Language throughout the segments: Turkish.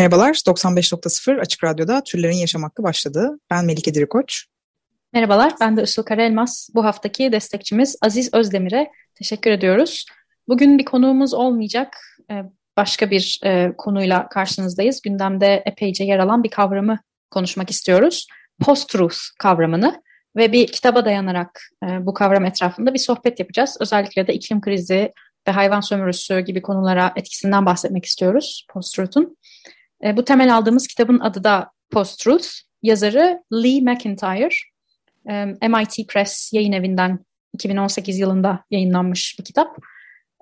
Merhabalar, 95.0 Açık Radyo'da Türlerin Yaşam Hakkı başladı. Ben Melike Dirikoç. Merhabalar, ben de Işıl Karaelmaz. Bu haftaki destekçimiz Aziz Özdemir'e teşekkür ediyoruz. Bugün bir konuğumuz olmayacak, ee, başka bir e, konuyla karşınızdayız. Gündemde epeyce yer alan bir kavramı konuşmak istiyoruz. Post-truth kavramını ve bir kitaba dayanarak e, bu kavram etrafında bir sohbet yapacağız. Özellikle de iklim krizi ve hayvan sömürüsü gibi konulara etkisinden bahsetmek istiyoruz post-truth'un. E, bu temel aldığımız kitabın adı da Post-Truth. Yazarı Lee McIntyre. E, MIT Press yayın evinden 2018 yılında yayınlanmış bir kitap.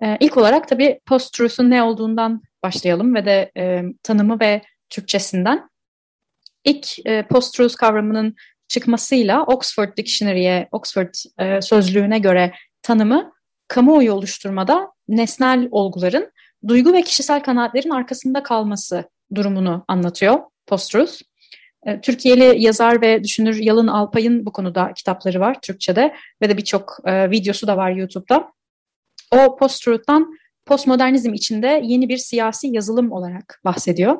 E, ilk olarak tabii Post-Truth'un ne olduğundan başlayalım ve de e, tanımı ve Türkçesinden. İlk Post-Truth kavramının çıkmasıyla Oxford Dictionary'e, Oxford sözlüğüne göre tanımı kamuoyu oluşturmada nesnel olguların duygu ve kişisel kanaatlerin arkasında kalması durumunu anlatıyor Post-Truth. E, Türkiye'li yazar ve düşünür Yalın Alpay'ın bu konuda kitapları var Türkçe'de ve de birçok e, videosu da var YouTube'da. O Post-Truth'tan postmodernizm içinde yeni bir siyasi yazılım olarak bahsediyor.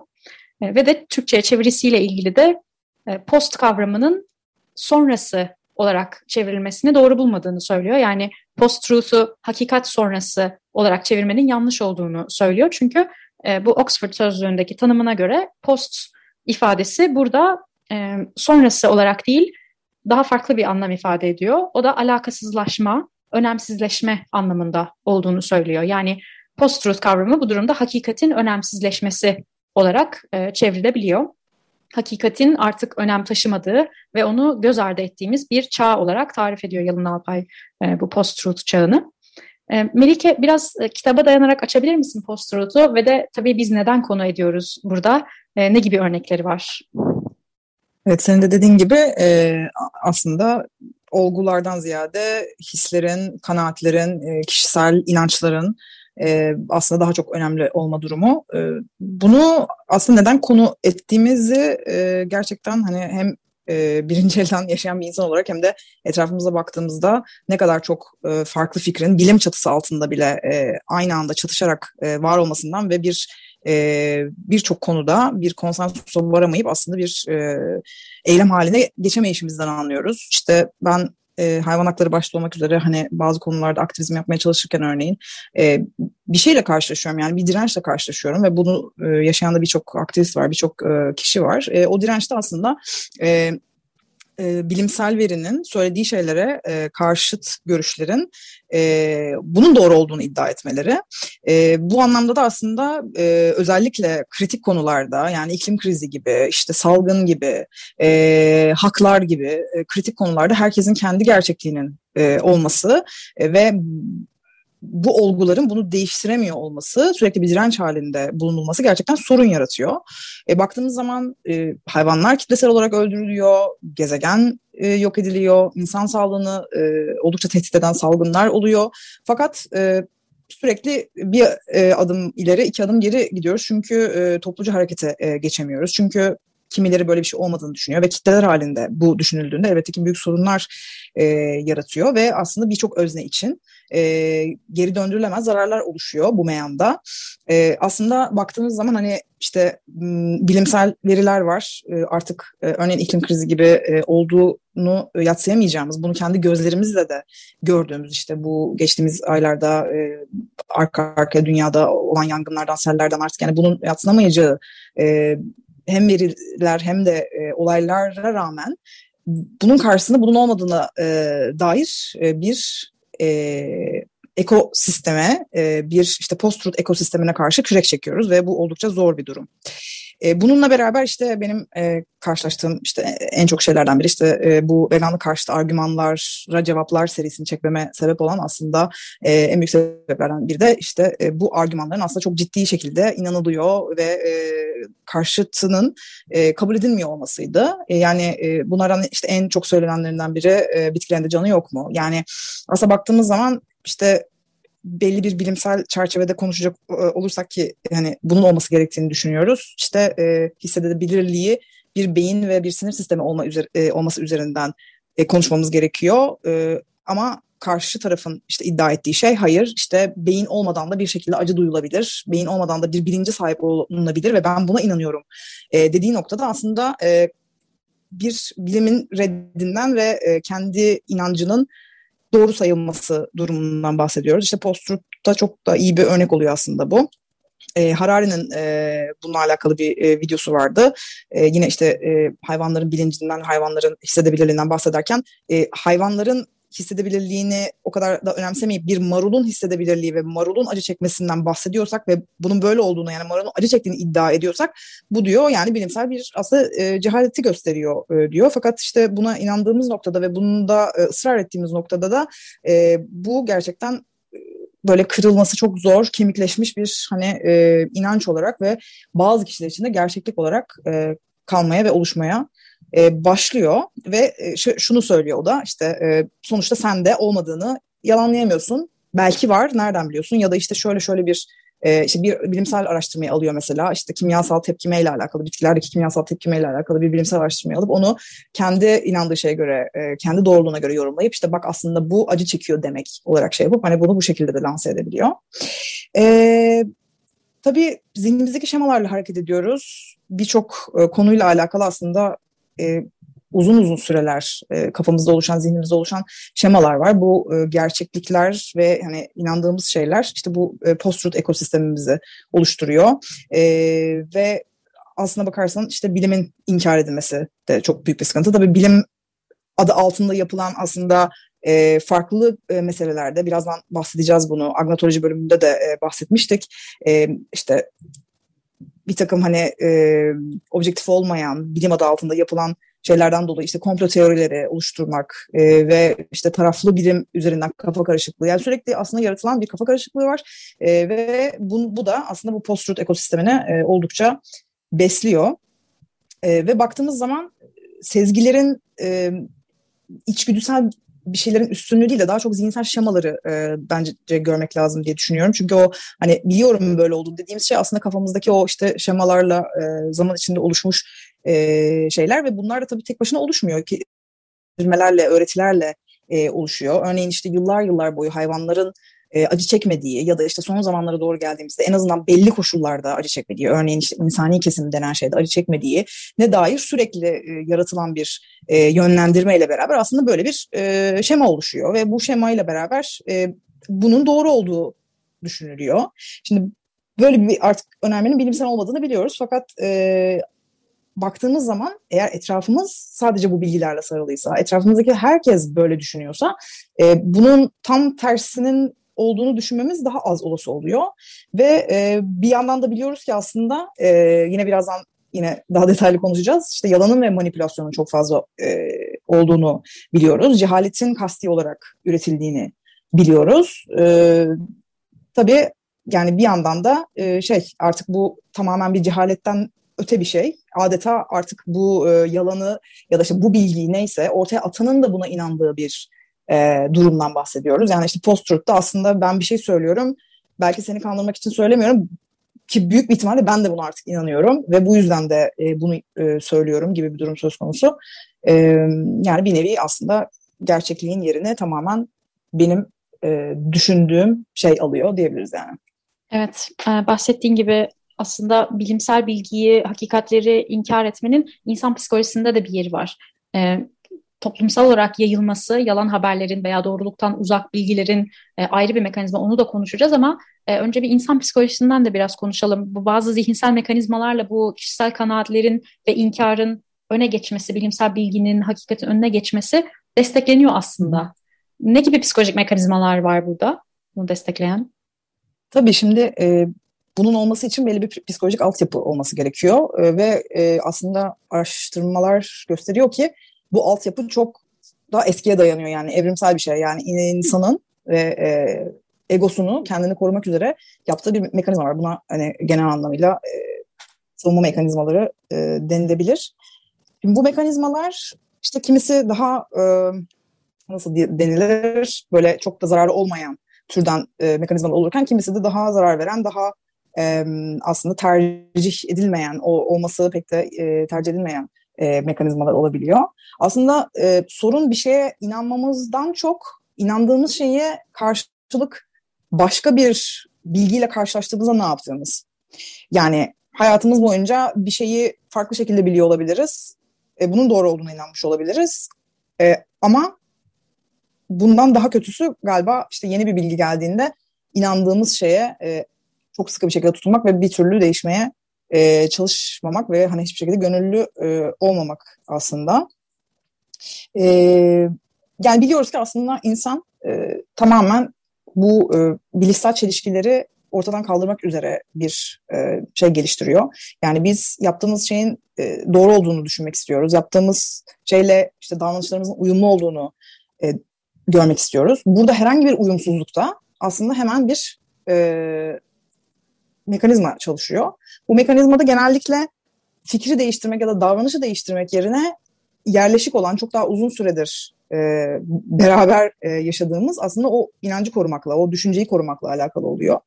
E, ve de Türkçe'ye çevirisiyle ilgili de e, post kavramının sonrası olarak çevrilmesini doğru bulmadığını söylüyor. Yani post-truth'u hakikat sonrası olarak çevirmenin yanlış olduğunu söylüyor. Çünkü e, bu Oxford sözlüğündeki tanımına göre post ifadesi burada e, sonrası olarak değil daha farklı bir anlam ifade ediyor. O da alakasızlaşma, önemsizleşme anlamında olduğunu söylüyor. Yani post-truth kavramı bu durumda hakikatin önemsizleşmesi olarak e, çevrilebiliyor. Hakikatin artık önem taşımadığı ve onu göz ardı ettiğimiz bir çağ olarak tarif ediyor Yalın Alpay e, bu post-truth çağını. E, Melike biraz e, kitaba dayanarak açabilir misin post-truth'u ve de tabii biz neden konu ediyoruz burada? E, ne gibi örnekleri var? Evet senin de dediğin gibi e, aslında olgulardan ziyade hislerin, kanaatlerin, e, kişisel inançların aslında daha çok önemli olma durumu. Bunu aslında neden konu ettiğimizi gerçekten hani hem e, birinci elden yaşayan bir insan olarak hem de etrafımıza baktığımızda ne kadar çok e, farklı fikrin bilim çatısı altında bile e, aynı anda çatışarak e, var olmasından ve bir birçok konuda bir konsensusa varamayıp aslında bir eylem haline geçemeyişimizden anlıyoruz. İşte ben e, hayvan hakları başta olmak üzere hani bazı konularda aktivizm yapmaya çalışırken örneğin e, bir şeyle karşılaşıyorum yani bir dirençle karşılaşıyorum ve bunu e, yaşayan da birçok aktivist var, birçok e, kişi var. E, o dirençte aslında e, e, bilimsel verinin söylediği şeylere e, karşıt görüşlerin e, bunun doğru olduğunu iddia etmeleri. E, bu anlamda da aslında e, özellikle kritik konularda yani iklim krizi gibi, işte salgın gibi, e, haklar gibi e, kritik konularda herkesin kendi gerçekliğinin e, olması e, ve bu olguların bunu değiştiremiyor olması, sürekli bir direnç halinde bulunulması gerçekten sorun yaratıyor. E, baktığımız zaman e, hayvanlar kitlesel olarak öldürülüyor, gezegen e, yok ediliyor, insan sağlığını e, oldukça tehdit eden salgınlar oluyor. Fakat e, sürekli bir e, adım ileri, iki adım geri gidiyoruz. Çünkü e, topluca harekete e, geçemiyoruz. Çünkü kimileri böyle bir şey olmadığını düşünüyor ve kitleler halinde bu düşünüldüğünde elbette ki büyük sorunlar e, yaratıyor ve aslında birçok özne için e, geri döndürülemez zararlar oluşuyor bu meyanda. E, aslında baktığımız zaman hani işte bilimsel veriler var e, artık e, örneğin iklim krizi gibi e, olduğunu yatsıyamayacağımız, bunu kendi gözlerimizle de gördüğümüz işte bu geçtiğimiz aylarda e, arka arkaya dünyada olan yangınlardan, sellerden artık yani bunun yatsınamayacağı e, hem veriler hem de e, olaylara rağmen bunun karşısında bunun olmadığına e, dair e, bir e, ekosisteme, e, bir işte post-truth ekosistemine karşı kürek çekiyoruz ve bu oldukça zor bir durum. E, bununla beraber işte benim e, karşılaştığım işte en çok şeylerden biri işte e, bu veganlık karşıtı argümanlara cevaplar serisini çekmeme sebep olan aslında e, en büyük sebeplerden biri de işte e, bu argümanların aslında çok ciddi şekilde inanılıyor ve e, karşıtının e, kabul edilmiyor olmasıydı. E, yani e, bunlardan işte en çok söylenenlerinden biri e, bitkilerinde canı yok mu? Yani aslında baktığımız zaman işte belli bir bilimsel çerçevede konuşacak e, olursak ki yani bunun olması gerektiğini düşünüyoruz. İşte e, hissedebilirliği bir beyin ve bir sinir sistemi olma üzeri, e, olması üzerinden e, konuşmamız gerekiyor. E, ama karşı tarafın işte iddia ettiği şey hayır işte beyin olmadan da bir şekilde acı duyulabilir. Beyin olmadan da bir bilinci sahip olunabilir ve ben buna inanıyorum e, dediği noktada aslında e, bir bilimin reddinden ve e, kendi inancının doğru sayılması durumundan bahsediyoruz. İşte post-truth'ta çok da iyi bir örnek oluyor aslında bu. E, Harari'nin e, bununla alakalı bir e, videosu vardı. E, yine işte e, hayvanların bilincinden, hayvanların hissedebilirliğinden bahsederken e, hayvanların hissedebilirliğini o kadar da önemsemeyip bir marulun hissedebilirliği ve marulun acı çekmesinden bahsediyorsak ve bunun böyle olduğunu yani marulun acı çektiğini iddia ediyorsak bu diyor yani bilimsel bir aslında e, cehaleti gösteriyor e, diyor. Fakat işte buna inandığımız noktada ve bunda e, ısrar ettiğimiz noktada da e, bu gerçekten e, böyle kırılması çok zor, kemikleşmiş bir hani inanç olarak ve bazı kişiler için de gerçeklik olarak kalmaya ve oluşmaya e, başlıyor ve e, şunu söylüyor o da işte e, sonuçta sende olmadığını yalanlayamıyorsun. Belki var nereden biliyorsun ya da işte şöyle şöyle bir e, işte bir bilimsel araştırmayı alıyor mesela işte kimyasal tepkime ile alakalı bitkilerdeki kimyasal tepkime ile alakalı bir bilimsel araştırmayı alıp onu kendi inandığı şeye göre e, kendi doğruluğuna göre yorumlayıp işte bak aslında bu acı çekiyor demek olarak şey yapıp hani bunu bu şekilde de lanse edebiliyor. E, tabii zihnimizdeki şemalarla hareket ediyoruz. Birçok e, konuyla alakalı aslında e, uzun uzun süreler e, kafamızda oluşan, zihnimizde oluşan şemalar var. Bu e, gerçeklikler ve hani inandığımız şeyler işte bu e, post-truth ekosistemimizi oluşturuyor. E, ve aslına bakarsan işte bilimin inkar edilmesi de çok büyük bir sıkıntı. Tabii bilim adı altında yapılan aslında e, farklı e, meselelerde birazdan bahsedeceğiz bunu. Agnatoloji bölümünde de e, bahsetmiştik. E, işte bir takım hani e, objektif olmayan bilim adı altında yapılan şeylerden dolayı işte komplo teorileri oluşturmak e, ve işte taraflı bilim üzerinden kafa karışıklığı. Yani sürekli aslında yaratılan bir kafa karışıklığı var e, ve bu, bu da aslında bu post-truth ekosistemini e, oldukça besliyor. E, ve baktığımız zaman sezgilerin e, içgüdüsel bir şeylerin üstünlüğü değil de daha çok zihinsel şemaları e, bence görmek lazım diye düşünüyorum. Çünkü o hani biliyorum böyle oldu dediğimiz şey aslında kafamızdaki o işte şemalarla e, zaman içinde oluşmuş e, şeyler ve bunlar da tabii tek başına oluşmuyor ki öğretilerle e, oluşuyor. Örneğin işte yıllar yıllar boyu hayvanların e, acı çekmediği ya da işte son zamanlara doğru geldiğimizde en azından belli koşullarda acı çekmediği, örneğin işte insani kesim denen şeyde acı çekmediği ne dair sürekli e, yaratılan bir e, yönlendirme ile beraber aslında böyle bir e, şema oluşuyor ve bu şema ile beraber e, bunun doğru olduğu düşünülüyor. Şimdi böyle bir artık önermenin bilimsel olmadığını biliyoruz fakat e, baktığımız zaman eğer etrafımız sadece bu bilgilerle sarılıysa, etrafımızdaki herkes böyle düşünüyorsa e, bunun tam tersinin olduğunu düşünmemiz daha az olası oluyor. Ve e, bir yandan da biliyoruz ki aslında e, yine birazdan yine daha detaylı konuşacağız. İşte yalanın ve manipülasyonun çok fazla e, olduğunu biliyoruz. Cehaletin kasti olarak üretildiğini biliyoruz. E, tabii yani bir yandan da e, şey artık bu tamamen bir cehaletten öte bir şey. Adeta artık bu e, yalanı ya da işte bu bilgiyi neyse ortaya atanın da buna inandığı bir e, durumdan bahsediyoruz. Yani işte post-truth'ta aslında ben bir şey söylüyorum. Belki seni kandırmak için söylemiyorum ki büyük bir ihtimalle ben de buna artık inanıyorum ve bu yüzden de e, bunu e, söylüyorum gibi bir durum söz konusu. E, yani bir nevi aslında gerçekliğin yerine tamamen benim e, düşündüğüm şey alıyor diyebiliriz yani. Evet, e, bahsettiğin gibi aslında bilimsel bilgiyi, hakikatleri inkar etmenin insan psikolojisinde de bir yeri var. Toplumsal olarak yayılması, yalan haberlerin veya doğruluktan uzak bilgilerin e, ayrı bir mekanizma. Onu da konuşacağız ama e, önce bir insan psikolojisinden de biraz konuşalım. Bu bazı zihinsel mekanizmalarla bu kişisel kanaatlerin ve inkarın öne geçmesi, bilimsel bilginin hakikatin önüne geçmesi destekleniyor aslında. Ne gibi psikolojik mekanizmalar var burada bunu destekleyen? Tabii şimdi e, bunun olması için belli bir psikolojik altyapı olması gerekiyor e, ve e, aslında araştırmalar gösteriyor ki bu altyapı çok daha eskiye dayanıyor yani evrimsel bir şey yani insanın ve e, egosunu kendini korumak üzere yaptığı bir mekanizma var. Buna hani genel anlamıyla e, savunma mekanizmaları e, denilebilir. Şimdi bu mekanizmalar işte kimisi daha e, nasıl denilir böyle çok da zararlı olmayan türden e, mekanizmalar olurken kimisi de daha zarar veren, daha e, aslında tercih edilmeyen, o olması pek de e, tercih edilmeyen e, mekanizmalar olabiliyor. Aslında e, sorun bir şeye inanmamızdan çok inandığımız şeye karşılık başka bir bilgiyle karşılaştığımızda ne yaptığımız. Yani hayatımız boyunca bir şeyi farklı şekilde biliyor olabiliriz. E, bunun doğru olduğuna inanmış olabiliriz. E, ama bundan daha kötüsü galiba işte yeni bir bilgi geldiğinde inandığımız şeye e, çok sıkı bir şekilde tutunmak ve bir türlü değişmeye e, çalışmamak ve hani hiçbir şekilde gönüllü e, olmamak aslında. E, yani biliyoruz ki aslında insan e, tamamen bu e, bilişsel çelişkileri ortadan kaldırmak üzere bir e, şey geliştiriyor. Yani biz yaptığımız şeyin e, doğru olduğunu düşünmek istiyoruz. Yaptığımız şeyle işte davranışlarımızın uyumlu olduğunu e, görmek istiyoruz. Burada herhangi bir uyumsuzlukta aslında hemen bir e, mekanizma çalışıyor. Bu mekanizmada genellikle fikri değiştirmek ya da davranışı değiştirmek yerine yerleşik olan çok daha uzun süredir e, beraber e, yaşadığımız aslında o inancı korumakla, o düşünceyi korumakla alakalı oluyor.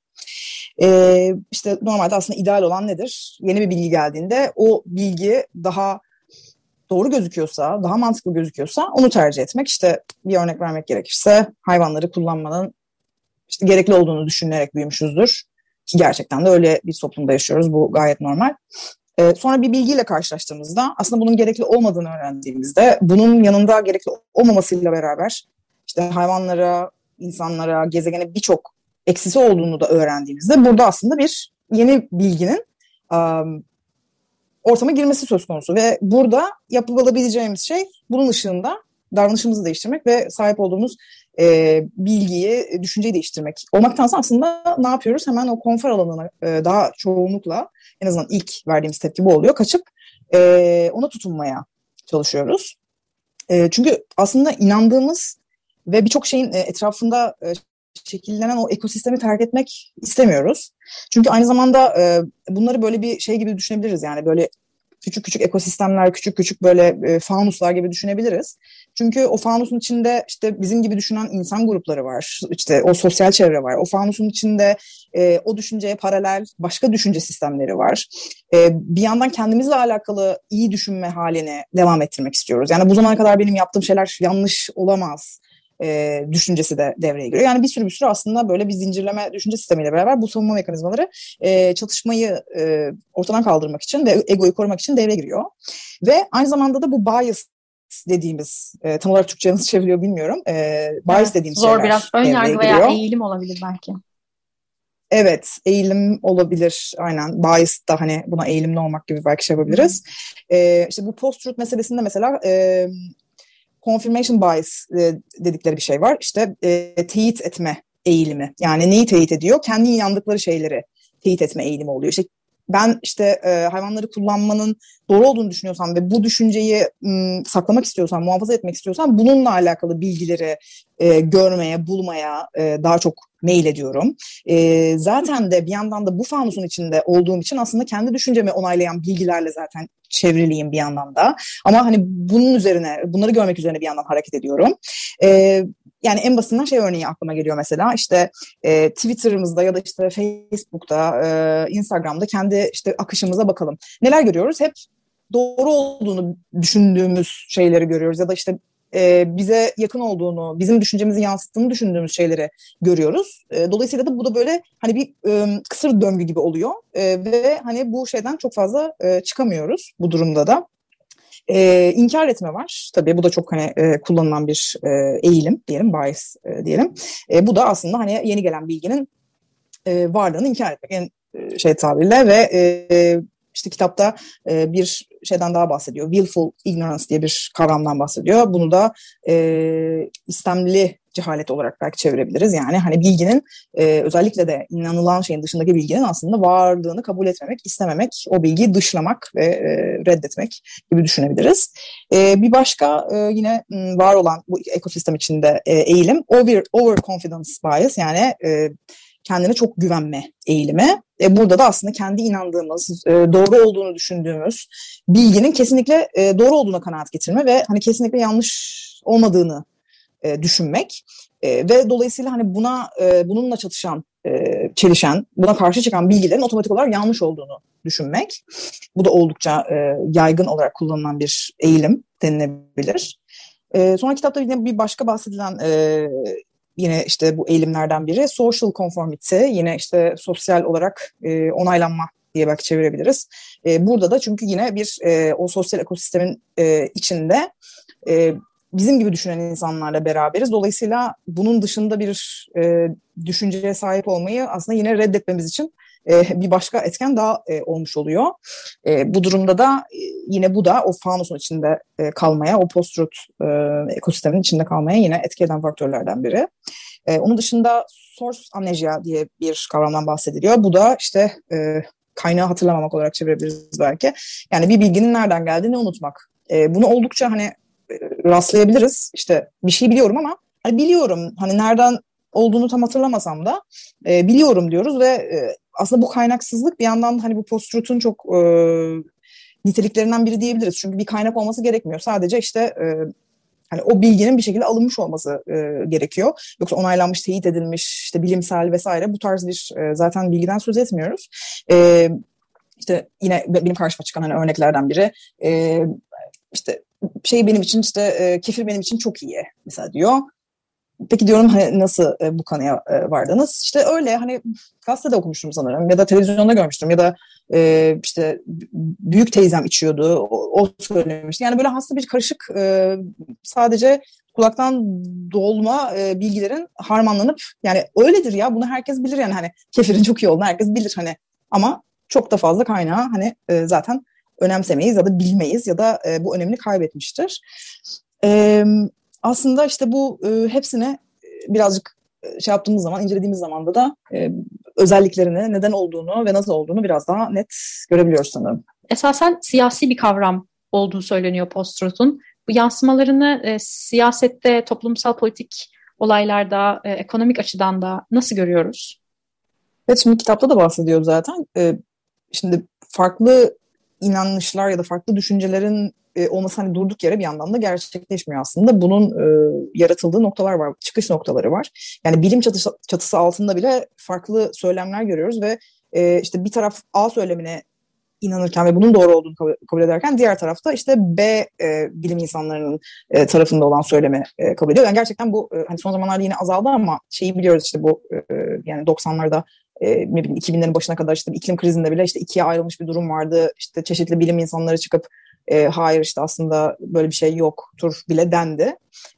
E, işte normalde aslında ideal olan nedir? Yeni bir bilgi geldiğinde o bilgi daha doğru gözüküyorsa, daha mantıklı gözüküyorsa onu tercih etmek. İşte bir örnek vermek gerekirse hayvanları kullanmanın işte gerekli olduğunu düşünerek büyümüşüzdür. Ki gerçekten de öyle bir toplumda yaşıyoruz. Bu gayet normal. Ee, sonra bir bilgiyle karşılaştığımızda aslında bunun gerekli olmadığını öğrendiğimizde bunun yanında gerekli olmamasıyla beraber işte hayvanlara, insanlara, gezegene birçok eksisi olduğunu da öğrendiğimizde burada aslında bir yeni bilginin um, ortama girmesi söz konusu ve burada yapılabileceğimiz şey bunun ışığında davranışımızı değiştirmek ve sahip olduğumuz e, bilgiyi, düşünceyi değiştirmek. Olmaktansa aslında ne yapıyoruz? Hemen o konfor alanına e, daha çoğunlukla en azından ilk verdiğimiz tepki bu oluyor. Kaçıp e, ona tutunmaya çalışıyoruz. E, çünkü aslında inandığımız ve birçok şeyin e, etrafında e, şekillenen o ekosistemi terk etmek istemiyoruz. Çünkü aynı zamanda e, bunları böyle bir şey gibi düşünebiliriz yani böyle küçük küçük ekosistemler, küçük küçük böyle e, fanuslar gibi düşünebiliriz. Çünkü o fanusun içinde işte bizim gibi düşünen insan grupları var. İşte o sosyal çevre var. O fanusun içinde e, o düşünceye paralel başka düşünce sistemleri var. E, bir yandan kendimizle alakalı iyi düşünme halini devam ettirmek istiyoruz. Yani bu zamana kadar benim yaptığım şeyler yanlış olamaz e, düşüncesi de devreye giriyor. Yani bir sürü bir sürü aslında böyle bir zincirleme düşünce sistemiyle beraber bu savunma mekanizmaları e, çatışmayı e, ortadan kaldırmak için ve egoyu korumak için devreye giriyor. Ve aynı zamanda da bu bias dediğimiz e, tam olarak Türkçe nasıl çevriliyor bilmiyorum. E, bias evet, dediğimiz zor şeyler biraz ön yargı veya eğilim olabilir belki. Evet, eğilim olabilir. Aynen. Bias da hani buna eğilimli olmak gibi belki şey yapabiliriz. Ee, işte bu post-truth meselesinde mesela e, confirmation bias e, dedikleri bir şey var. İşte e, teyit etme eğilimi. Yani neyi teyit ediyor? Kendi inandıkları şeyleri teyit etme eğilimi oluyor. İşte ben işte e, hayvanları kullanmanın doğru olduğunu düşünüyorsam ve bu düşünceyi m, saklamak istiyorsam, muhafaza etmek istiyorsam bununla alakalı bilgileri e, görmeye, bulmaya e, daha çok mail ediyorum. E, zaten de bir yandan da bu fanusun içinde olduğum için aslında kendi düşüncemi onaylayan bilgilerle zaten çevriliyim bir yandan da. Ama hani bunun üzerine, bunları görmek üzerine bir yandan hareket ediyorum. E, yani en basitinden şey örneği aklıma geliyor mesela işte e, Twitter'ımızda ya da işte Facebook'ta, e, Instagram'da kendi işte akışımıza bakalım. Neler görüyoruz? Hep doğru olduğunu düşündüğümüz şeyleri görüyoruz ya da işte e, bize yakın olduğunu, bizim düşüncemizi yansıttığını düşündüğümüz şeyleri görüyoruz. E, dolayısıyla da bu da böyle hani bir e, kısır döngü gibi oluyor e, ve hani bu şeyden çok fazla e, çıkamıyoruz bu durumda da. E, inkar etme var. Tabii bu da çok hani e, kullanılan bir e, eğilim diyelim, bias e, diyelim. E, bu da aslında hani yeni gelen bilginin e, varlığını inkar etmek en e, şey tabirle ve e, işte kitapta e, bir şeyden daha bahsediyor. Willful ignorance diye bir kavramdan bahsediyor. Bunu da e, istemli cehalet olarak belki çevirebiliriz. Yani hani bilginin e, özellikle de inanılan şeyin dışındaki bilginin aslında varlığını kabul etmemek, istememek, o bilgiyi dışlamak ve e, reddetmek gibi düşünebiliriz. E, bir başka e, yine var olan bu ekosistem içinde e, eğilim over, overconfidence bias yani e, kendine çok güvenme eğilimi. E, burada da aslında kendi inandığımız, e, doğru olduğunu düşündüğümüz bilginin kesinlikle e, doğru olduğuna kanaat getirme ve hani kesinlikle yanlış olmadığını e, düşünmek e, ve dolayısıyla hani buna e, bununla çatışan, e, çelişen, buna karşı çıkan bilgilerin otomatik olarak yanlış olduğunu düşünmek. Bu da oldukça e, yaygın olarak kullanılan bir eğilim denilebilir. E, sonra kitapta yine bir başka bahsedilen e, yine işte bu eğilimlerden biri social conformity yine işte sosyal olarak e, onaylanma diye belki çevirebiliriz. E, burada da çünkü yine bir e, o sosyal ekosistemin e, içinde e, bizim gibi düşünen insanlarla beraberiz. Dolayısıyla bunun dışında bir e, düşünceye sahip olmayı aslında yine reddetmemiz için e, bir başka etken daha e, olmuş oluyor. E, bu durumda da e, yine bu da o faunusun içinde e, kalmaya, o post-truth e, ekosistemin içinde kalmaya yine etki eden faktörlerden biri. E, onun dışında source amnesia diye bir kavramdan bahsediliyor. Bu da işte e, kaynağı hatırlamamak olarak çevirebiliriz belki. Yani bir bilginin nereden geldiğini unutmak. E, bunu oldukça hani rastlayabiliriz. İşte bir şey biliyorum ama hani biliyorum hani nereden olduğunu tam hatırlamasam da e, biliyorum diyoruz ve e, aslında bu kaynaksızlık bir yandan hani bu post çok e, niteliklerinden biri diyebiliriz. Çünkü bir kaynak olması gerekmiyor. Sadece işte e, hani o bilginin bir şekilde alınmış olması e, gerekiyor. Yoksa onaylanmış, teyit edilmiş, işte bilimsel vesaire bu tarz bir e, zaten bilgiden söz etmiyoruz. E, işte yine benim karşıma çıkan hani örneklerden biri e, işte şey benim için işte e, kefir benim için çok iyi mesela diyor. Peki diyorum hani nasıl e, bu kanıya e, vardınız? İşte öyle hani gazetede okumuştum sanırım ya da televizyonda görmüştüm ya da e, işte büyük teyzem içiyordu o, o söylemişti. Yani böyle hasta bir karışık e, sadece kulaktan dolma e, bilgilerin harmanlanıp yani öyledir ya bunu herkes bilir yani hani kefirin çok iyi olduğunu herkes bilir hani ama çok da fazla kaynağı hani e, zaten önemsemeyiz ya da bilmeyiz ya da e, bu önemini kaybetmiştir. E, aslında işte bu e, hepsine birazcık şey yaptığımız zaman, incelediğimiz zaman da e, özelliklerini, neden olduğunu ve nasıl olduğunu biraz daha net görebiliyoruz sanırım. Esasen siyasi bir kavram olduğu söyleniyor post-truth'un. Bu yansımalarını e, siyasette, toplumsal politik olaylarda, e, ekonomik açıdan da nasıl görüyoruz? Evet, şimdi kitapta da bahsediyor zaten. E, şimdi farklı inanışlar ya da farklı düşüncelerin e, olması hani durduk yere bir yandan da gerçekleşmiyor aslında. Bunun e, yaratıldığı noktalar var, çıkış noktaları var. Yani bilim çatısı, çatısı altında bile farklı söylemler görüyoruz ve e, işte bir taraf A söylemine inanırken ve bunun doğru olduğunu kabul, kabul ederken diğer tarafta işte B e, bilim insanlarının e, tarafında olan söylemi e, kabul ediyor. Yani gerçekten bu e, hani son zamanlarda yine azaldı ama şeyi biliyoruz işte bu e, yani 90'larda e, ne bileyim 2000'lerin başına kadar işte iklim krizinde bile işte ikiye ayrılmış bir durum vardı. İşte çeşitli bilim insanları çıkıp e, hayır işte aslında böyle bir şey yoktur bile dendi.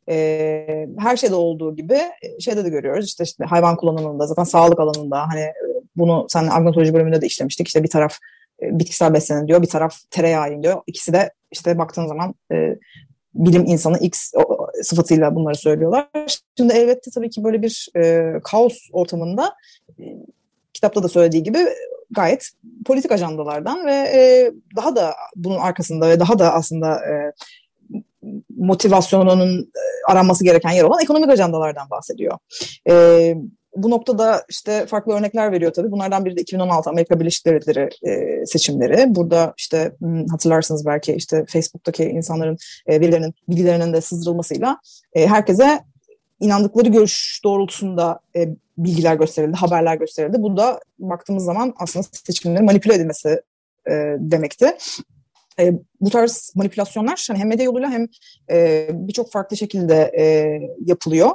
E, her şeyde olduğu gibi e, şeyde de görüyoruz işte, işte hayvan kullanımında zaten sağlık alanında hani e, bunu sen agnotoloji bölümünde de işlemiştik işte bir taraf e, bitkisel beslenin diyor bir taraf tereyağı diyor ikisi de işte baktığın zaman e, bilim insanı X sıfatıyla bunları söylüyorlar. Şimdi elbette tabii ki böyle bir e, kaos ortamında e, kitapta da söylediği gibi gayet politik ajandalardan ve e, daha da bunun arkasında ve daha da aslında e, motivasyonunun e, aranması gereken yer olan ekonomik ajandalardan bahsediyor. E, bu noktada işte farklı örnekler veriyor tabii. Bunlardan biri de 2016 Amerika Birleşik Devletleri e, seçimleri. Burada işte hmm, hatırlarsınız belki işte Facebook'taki insanların e, verilerinin, bilgilerinin de sızdırılmasıyla e, herkese inandıkları görüş doğrultusunda e, bilgiler gösterildi, haberler gösterildi. Bu da baktığımız zaman aslında seçimlerin manipüle edilmesi e, demekti. E, bu tarz manipülasyonlar hani hem medya yoluyla hem e, birçok farklı şekilde e, yapılıyor.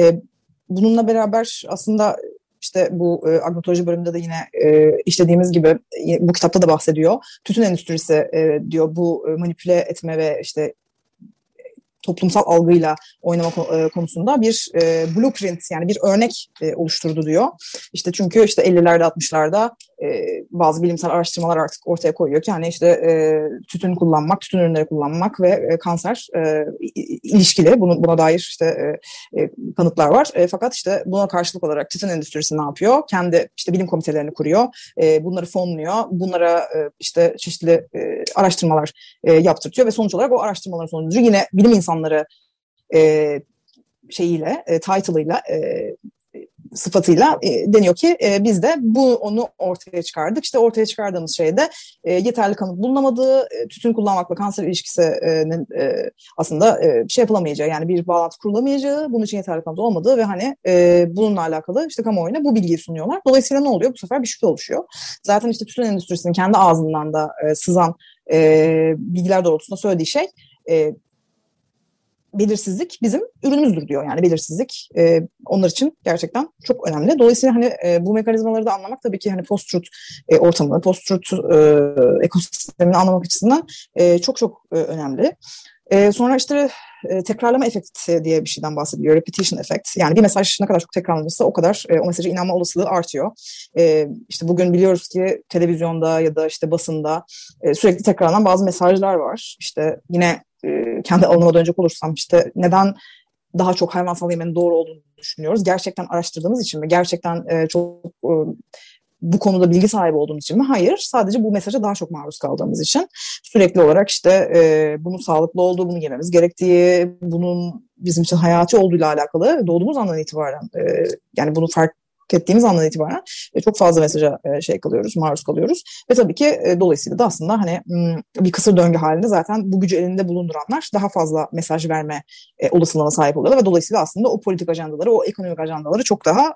E, bununla beraber aslında işte bu e, agnotoloji bölümünde de yine e, işlediğimiz gibi e, bu kitapta da bahsediyor. Tütün endüstrisi e, diyor bu e, manipüle etme ve işte toplumsal algıyla oynama e, konusunda bir e, blueprint yani bir örnek e, oluşturdu diyor. İşte çünkü işte 50'lerde 60'larda e, bazı bilimsel araştırmalar artık ortaya koyuyor ki hani işte e, tütün kullanmak, tütün ürünleri kullanmak ve e, kanser e, ilişkili. Bunu, buna dair işte e, e, kanıtlar var. E, fakat işte buna karşılık olarak tütün endüstrisi ne yapıyor? Kendi işte bilim komitelerini kuruyor. E, bunları fonluyor. Bunlara e, işte çeşitli e, araştırmalar e, yaptırtıyor ve sonuç olarak o araştırmaların sonucu yine bilim insanları e, şeyiyle, e, title'ıyla e, sıfatıyla e, deniyor ki e, biz de bu onu ortaya çıkardık. İşte ortaya çıkardığımız şeyde e, yeterli kanıt bulunamadığı, e, tütün kullanmakla kanser ilişkisinin e, aslında e, şey yapılamayacağı yani bir bağlantı kurulamayacağı, bunun için yeterli kanıt olmadığı ve hani e, bununla alakalı işte kamuoyuna bu bilgiyi sunuyorlar. Dolayısıyla ne oluyor? Bu sefer bir şüphe oluşuyor. Zaten işte tütün endüstrisinin kendi ağzından da e, sızan e, bilgiler doğrultusunda söylediği şey e, belirsizlik bizim ürünümüzdür diyor. Yani belirsizlik e, onlar için gerçekten çok önemli. Dolayısıyla hani e, bu mekanizmaları da anlamak tabii ki hani post-truth e, ortamını, post-truth e, ekosistemini anlamak açısından e, çok çok e, önemli. E, sonra işte e, tekrarlama efekti diye bir şeyden bahsediliyor. Repetition effect. Yani bir mesaj ne kadar çok tekrarlanırsa o kadar e, o mesaja inanma olasılığı artıyor. E, işte bugün biliyoruz ki televizyonda ya da işte basında e, sürekli tekrarlanan bazı mesajlar var. İşte yine kendi alanıma dönecek olursam işte neden daha çok hayvansal yemenin doğru olduğunu düşünüyoruz. Gerçekten araştırdığımız için mi? Gerçekten e, çok e, bu konuda bilgi sahibi olduğumuz için mi? Hayır. Sadece bu mesaja daha çok maruz kaldığımız için. Sürekli olarak işte e, bunun sağlıklı olduğu, bunu yememiz gerektiği, bunun bizim için hayati olduğuyla alakalı doğduğumuz andan itibaren e, yani bunu fark ettiğimiz andan itibaren e, çok fazla mesaja e, şey kalıyoruz, maruz kalıyoruz. Ve tabii ki e, dolayısıyla da aslında hani bir kısır döngü halinde zaten bu gücü elinde bulunduranlar daha fazla mesaj verme olasılığına sahip oluyorlar ve dolayısıyla aslında o politik ajandaları, o ekonomik ajandaları çok daha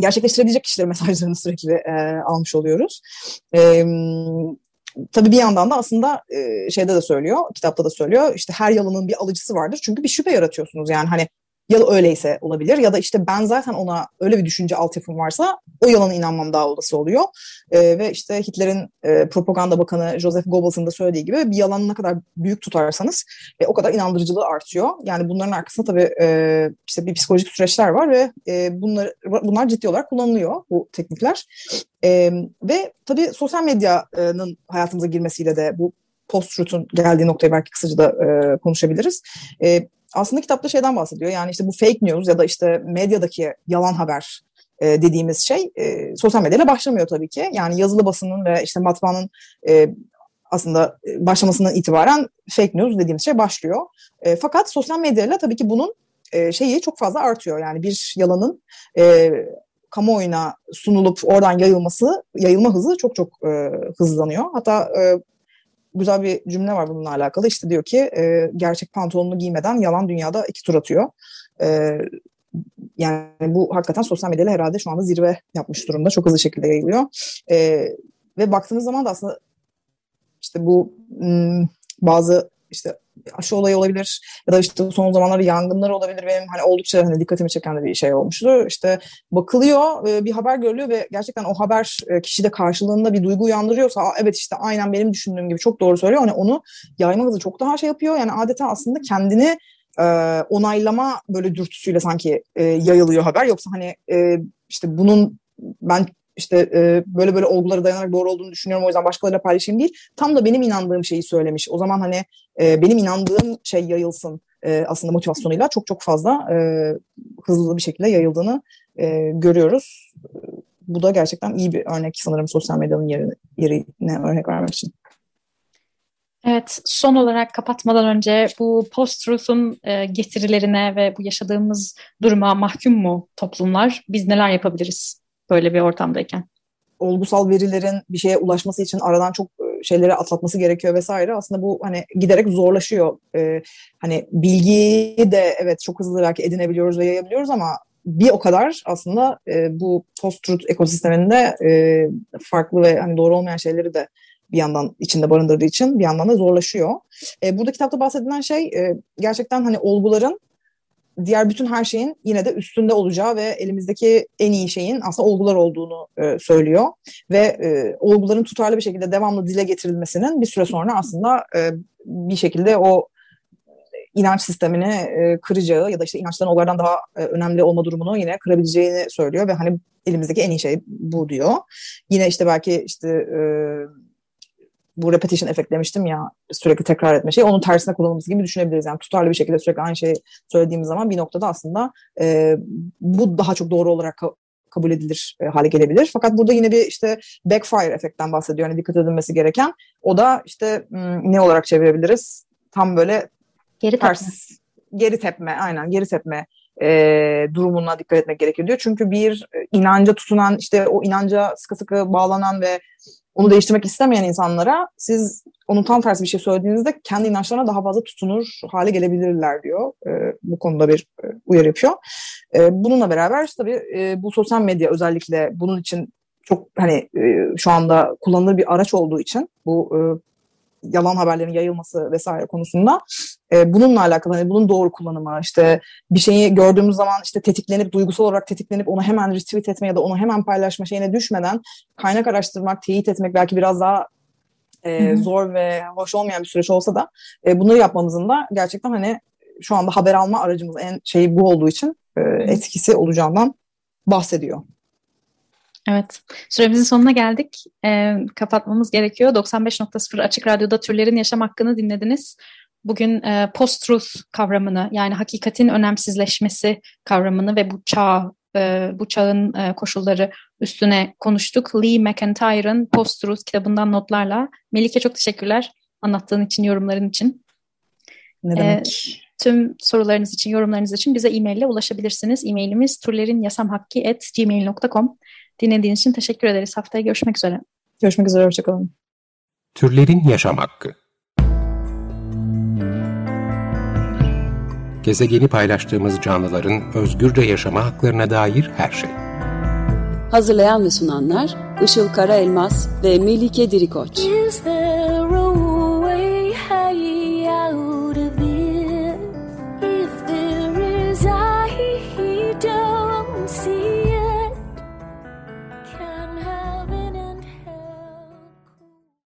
gerçekleştirebilecek kişilerin mesajlarını sürekli almış oluyoruz. E, tabii bir yandan da aslında şeyde de söylüyor, kitapta da söylüyor işte her yalanın bir alıcısı vardır. Çünkü bir şüphe yaratıyorsunuz yani hani ya da öyleyse olabilir ya da işte ben zaten ona öyle bir düşünce altyapım varsa o yalana inanmam daha olası oluyor. E, ve işte Hitler'in e, propaganda bakanı Joseph Goebbels'ın da söylediği gibi bir yalanı ne kadar büyük tutarsanız e, o kadar inandırıcılığı artıyor. Yani bunların arkasında tabii e, işte bir psikolojik süreçler var ve e, bunlar, bunlar ciddi olarak kullanılıyor bu teknikler. E, ve tabii sosyal medyanın hayatımıza girmesiyle de bu post-truth'un geldiği noktayı belki kısaca da e, konuşabiliriz. E, aslında kitapta şeyden bahsediyor. Yani işte bu fake news ya da işte medyadaki yalan haber e, dediğimiz şey e, sosyal medyayla başlamıyor tabii ki. Yani yazılı basının ve işte matbaanın e, aslında başlamasından itibaren fake news dediğimiz şey başlıyor. E, fakat sosyal medyayla tabii ki bunun e, şeyi çok fazla artıyor. Yani bir yalanın e, kamuoyuna sunulup oradan yayılması, yayılma hızı çok çok e, hızlanıyor. Hatta e, güzel bir cümle var bununla alakalı. İşte diyor ki e, gerçek pantolonunu giymeden yalan dünyada iki tur atıyor. E, yani bu hakikaten sosyal medyayla herhalde şu anda zirve yapmış durumda. Çok hızlı şekilde yayılıyor. E, ve baktığınız zaman da aslında işte bu m, bazı işte aşı olayı olabilir ya da işte son zamanlarda yangınlar olabilir. Benim hani oldukça hani dikkatimi çeken de bir şey olmuştu. İşte bakılıyor, e, bir haber görülüyor ve gerçekten o haber e, kişide karşılığında bir duygu uyandırıyorsa evet işte aynen benim düşündüğüm gibi çok doğru söylüyor. Hani onu yayma hızı çok daha şey yapıyor. Yani adeta aslında kendini e, onaylama böyle dürtüsüyle sanki yayılıyor haber. Yoksa hani işte bunun ben işte e, böyle böyle olgulara dayanarak doğru olduğunu düşünüyorum o yüzden başkalarıyla paylaşayım değil. Tam da benim inandığım şeyi söylemiş. O zaman hani e, benim inandığım şey yayılsın e, aslında motivasyonuyla çok çok fazla e, hızlı bir şekilde yayıldığını e, görüyoruz. Bu da gerçekten iyi bir örnek sanırım sosyal medyanın yerine, yerine örnek vermek için. Evet, son olarak kapatmadan önce bu post-truth'un e, getirilerine ve bu yaşadığımız duruma mahkum mu toplumlar? Biz neler yapabiliriz? böyle bir ortamdayken? Olgusal verilerin bir şeye ulaşması için aradan çok e, şeyleri atlatması gerekiyor vesaire. Aslında bu hani giderek zorlaşıyor. Ee, hani bilgiyi de evet çok hızlı belki edinebiliyoruz ve yayabiliyoruz ama bir o kadar aslında e, bu post-truth ekosisteminde e, farklı ve hani doğru olmayan şeyleri de bir yandan içinde barındırdığı için bir yandan da zorlaşıyor. E, burada kitapta bahsedilen şey e, gerçekten hani olguların diğer bütün her şeyin yine de üstünde olacağı ve elimizdeki en iyi şeyin aslında olgular olduğunu e, söylüyor. Ve e, olguların tutarlı bir şekilde devamlı dile getirilmesinin bir süre sonra aslında e, bir şekilde o inanç sistemini e, kıracağı ya da işte inançların onlardan daha e, önemli olma durumunu yine kırabileceğini söylüyor ve hani elimizdeki en iyi şey bu diyor. Yine işte belki işte e, bu repetition efekt demiştim ya sürekli tekrar etme şey onun tersine kullanılması gibi düşünebiliriz. Yani tutarlı bir şekilde sürekli aynı şeyi söylediğimiz zaman bir noktada aslında e, bu daha çok doğru olarak ka- kabul edilir e, hale gelebilir. Fakat burada yine bir işte backfire efektten bahsediyor. Yani dikkat edilmesi gereken. O da işte ne olarak çevirebiliriz? Tam böyle geri ters, tepme. Geri tepme aynen geri tepme e, durumuna dikkat etmek gerekir diyor. Çünkü bir e, inanca tutunan işte o inanca sıkı sıkı bağlanan ve onu değiştirmek istemeyen insanlara siz onun tam tersi bir şey söylediğinizde kendi inançlarına daha fazla tutunur hale gelebilirler diyor. E, bu konuda bir e, uyarı yapıyor. E, bununla beraber tabii e, bu sosyal medya özellikle bunun için çok hani e, şu anda kullanılır bir araç olduğu için bu e, yalan haberlerin yayılması vesaire konusunda e, bununla alakalı hani bunun doğru kullanımı işte bir şeyi gördüğümüz zaman işte tetiklenip duygusal olarak tetiklenip onu hemen retweet etme ya da onu hemen paylaşma şeyine düşmeden kaynak araştırmak, teyit etmek belki biraz daha e, zor ve hoş olmayan bir süreç olsa da e, bunları yapmamızın da gerçekten hani şu anda haber alma aracımız en şey bu olduğu için e, etkisi olacağından bahsediyor. Evet, süremizin sonuna geldik. E, kapatmamız gerekiyor. 95.0 Açık Radyo'da türlerin yaşam hakkını dinlediniz. Bugün e, post-truth kavramını yani hakikatin önemsizleşmesi kavramını ve bu çağ, e, bu çağın e, koşulları üstüne konuştuk. Lee McIntyre'ın Post-Truth kitabından notlarla. Melike çok teşekkürler anlattığın için, yorumların için. Ne demek? E, tüm sorularınız için, yorumlarınız için bize e-mail ile ulaşabilirsiniz. E-mailimiz turlerinyasamhakki.gmail.com Dinlediğiniz için teşekkür ederiz. Haftaya görüşmek üzere. Görüşmek üzere, hoşçakalın. Türlerin Yaşam Hakkı Gezegeni paylaştığımız canlıların özgürce yaşama haklarına dair her şey. Hazırlayan ve sunanlar Işıl Karaelmaz ve Melike Dirikoç. Is there